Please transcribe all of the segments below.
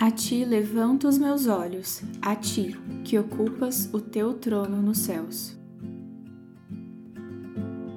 A ti levanto os meus olhos, a ti, que ocupas o teu trono nos céus.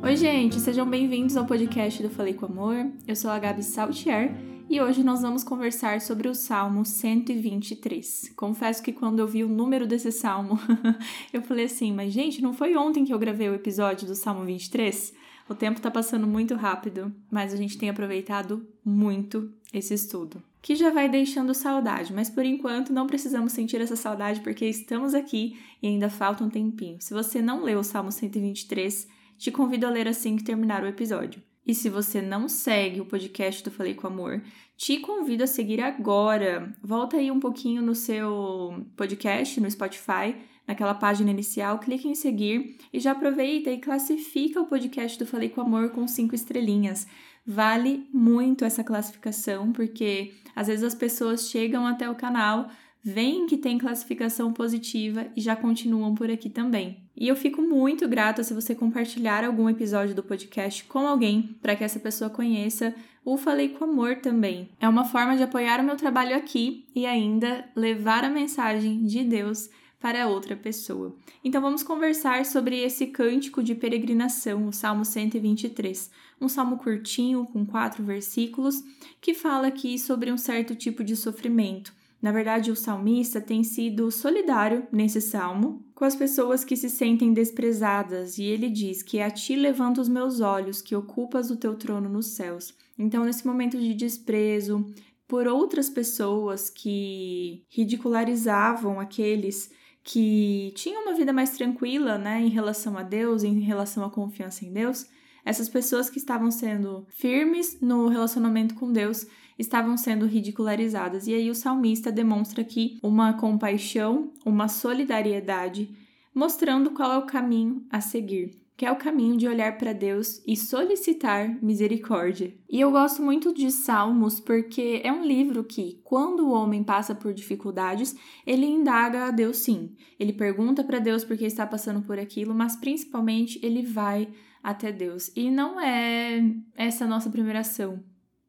Oi, gente, sejam bem-vindos ao podcast do Falei com Amor. Eu sou a Gabi Saltier e hoje nós vamos conversar sobre o Salmo 123. Confesso que quando eu vi o número desse salmo, eu falei assim, mas gente, não foi ontem que eu gravei o episódio do Salmo 23? O tempo tá passando muito rápido, mas a gente tem aproveitado muito esse estudo. Que já vai deixando saudade, mas por enquanto não precisamos sentir essa saudade porque estamos aqui e ainda falta um tempinho. Se você não leu o Salmo 123, te convido a ler assim que terminar o episódio. E se você não segue o podcast do Falei com Amor, te convido a seguir agora. Volta aí um pouquinho no seu podcast, no Spotify, naquela página inicial, clique em seguir e já aproveita e classifica o podcast do Falei com Amor com cinco estrelinhas. Vale muito essa classificação, porque às vezes as pessoas chegam até o canal, veem que tem classificação positiva e já continuam por aqui também. E eu fico muito grata se você compartilhar algum episódio do podcast com alguém para que essa pessoa conheça o Falei com Amor também. É uma forma de apoiar o meu trabalho aqui e ainda levar a mensagem de Deus para outra pessoa. Então vamos conversar sobre esse cântico de peregrinação, o Salmo 123, um salmo curtinho com quatro versículos que fala aqui sobre um certo tipo de sofrimento. Na verdade, o salmista tem sido solidário nesse salmo com as pessoas que se sentem desprezadas, e ele diz que a ti levanto os meus olhos, que ocupas o teu trono nos céus. Então, nesse momento de desprezo por outras pessoas que ridicularizavam aqueles que tinham uma vida mais tranquila, né, em relação a Deus, em relação à confiança em Deus, essas pessoas que estavam sendo firmes no relacionamento com Deus estavam sendo ridicularizadas. E aí o salmista demonstra aqui uma compaixão, uma solidariedade, mostrando qual é o caminho a seguir que é o caminho de olhar para Deus e solicitar misericórdia. E eu gosto muito de Salmos porque é um livro que, quando o homem passa por dificuldades, ele indaga a Deus sim. Ele pergunta para Deus por que está passando por aquilo, mas principalmente ele vai até Deus. E não é essa nossa primeira ação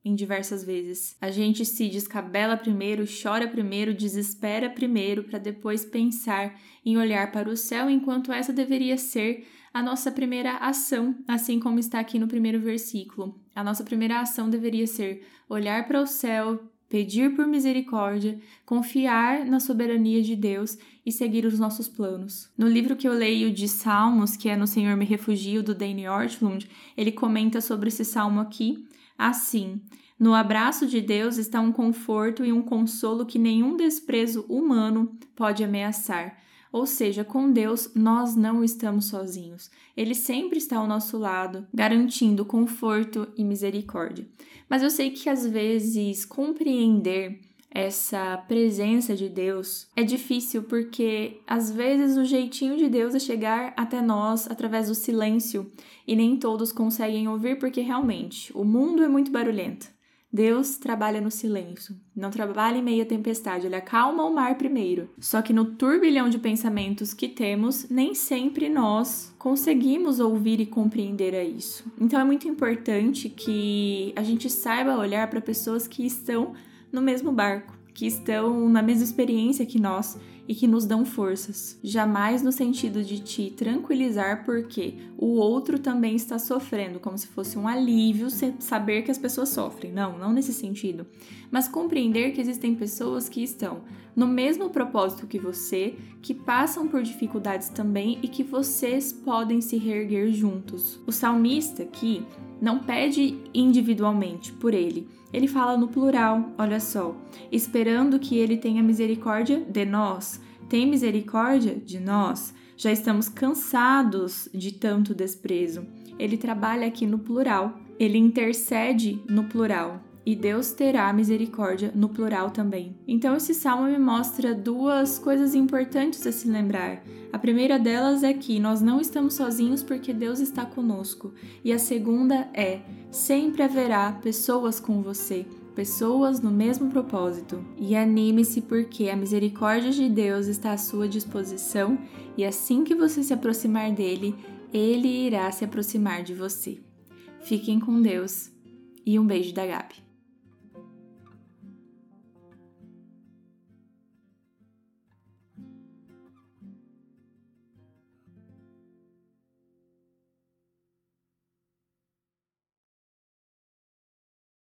em diversas vezes. A gente se descabela primeiro, chora primeiro, desespera primeiro, para depois pensar em olhar para o céu, enquanto essa deveria ser a nossa primeira ação, assim como está aqui no primeiro versículo. A nossa primeira ação deveria ser olhar para o céu, pedir por misericórdia, confiar na soberania de Deus e seguir os nossos planos. No livro que eu leio de Salmos, que é No Senhor Me Refugio, do Dane Ortlund, ele comenta sobre esse salmo aqui assim: No abraço de Deus está um conforto e um consolo que nenhum desprezo humano pode ameaçar. Ou seja, com Deus nós não estamos sozinhos. Ele sempre está ao nosso lado, garantindo conforto e misericórdia. Mas eu sei que às vezes compreender essa presença de Deus é difícil porque às vezes o jeitinho de Deus é chegar até nós através do silêncio e nem todos conseguem ouvir porque realmente o mundo é muito barulhento. Deus trabalha no silêncio, não trabalha em meia tempestade, ele acalma o mar primeiro. Só que no turbilhão de pensamentos que temos, nem sempre nós conseguimos ouvir e compreender a isso. Então é muito importante que a gente saiba olhar para pessoas que estão no mesmo barco, que estão na mesma experiência que nós e que nos dão forças. Jamais no sentido de te tranquilizar, porque o outro também está sofrendo, como se fosse um alívio saber que as pessoas sofrem. Não, não nesse sentido. Mas compreender que existem pessoas que estão no mesmo propósito que você, que passam por dificuldades também e que vocês podem se reerguer juntos. O salmista aqui não pede individualmente por ele, ele fala no plural, olha só, esperando que ele tenha misericórdia de nós. Tem misericórdia de nós? Já estamos cansados de tanto desprezo. Ele trabalha aqui no plural, ele intercede no plural e Deus terá misericórdia no plural também. Então, esse salmo me mostra duas coisas importantes a se lembrar. A primeira delas é que nós não estamos sozinhos porque Deus está conosco, e a segunda é: sempre haverá pessoas com você. Pessoas no mesmo propósito. E anime-se porque a misericórdia de Deus está à sua disposição e assim que você se aproximar dele, ele irá se aproximar de você. Fiquem com Deus e um beijo da Gabi.